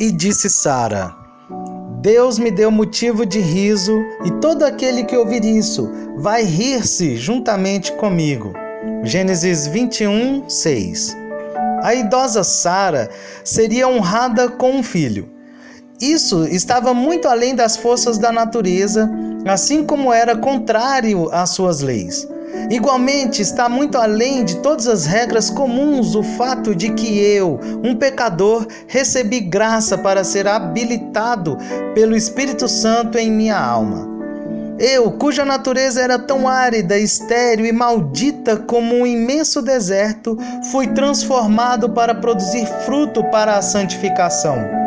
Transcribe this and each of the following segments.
E disse Sara: Deus me deu motivo de riso, e todo aquele que ouvir isso vai rir-se juntamente comigo. Gênesis 21, 6. A idosa Sara seria honrada com um filho. Isso estava muito além das forças da natureza, assim como era contrário às suas leis. Igualmente, está muito além de todas as regras comuns o fato de que eu, um pecador, recebi graça para ser habilitado pelo Espírito Santo em minha alma. Eu, cuja natureza era tão árida, estéril e maldita como um imenso deserto, fui transformado para produzir fruto para a santificação.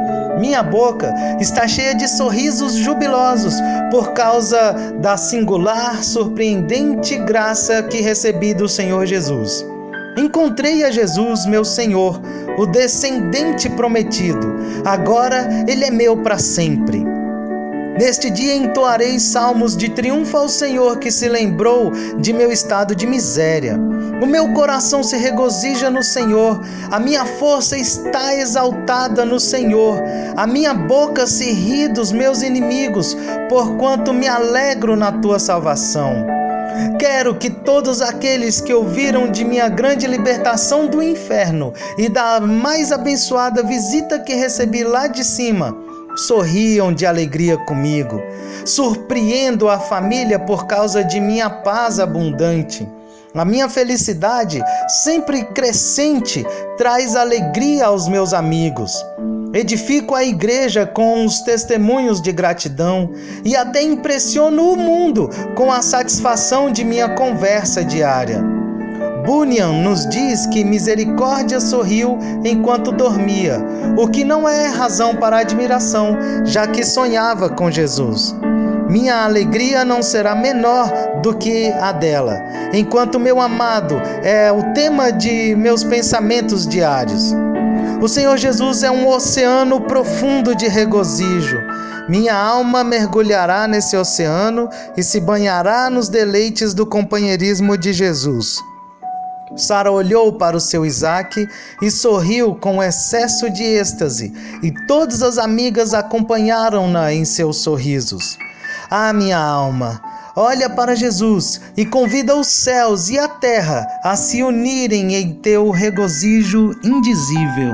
Minha boca está cheia de sorrisos jubilosos por causa da singular, surpreendente graça que recebi do Senhor Jesus. Encontrei a Jesus, meu Senhor, o descendente prometido. Agora ele é meu para sempre. Neste dia entoarei salmos de triunfo ao Senhor que se lembrou de meu estado de miséria. O meu coração se regozija no Senhor, a minha força está exaltada no Senhor. A minha boca se ri dos meus inimigos, porquanto me alegro na tua salvação. Quero que todos aqueles que ouviram de minha grande libertação do inferno e da mais abençoada visita que recebi lá de cima, sorriam de alegria comigo. Surpreendo a família por causa de minha paz abundante. A minha felicidade, sempre crescente, traz alegria aos meus amigos. Edifico a igreja com os testemunhos de gratidão e até impressiono o mundo com a satisfação de minha conversa diária. Bunyan nos diz que misericórdia sorriu enquanto dormia, o que não é razão para admiração, já que sonhava com Jesus. Minha alegria não será menor do que a dela, enquanto meu amado é o tema de meus pensamentos diários. O Senhor Jesus é um oceano profundo de regozijo. Minha alma mergulhará nesse oceano e se banhará nos deleites do companheirismo de Jesus. Sara olhou para o seu Isaac e sorriu com excesso de êxtase, e todas as amigas acompanharam-na em seus sorrisos. Ah, minha alma, olha para Jesus e convida os céus e a terra a se unirem em teu regozijo indizível.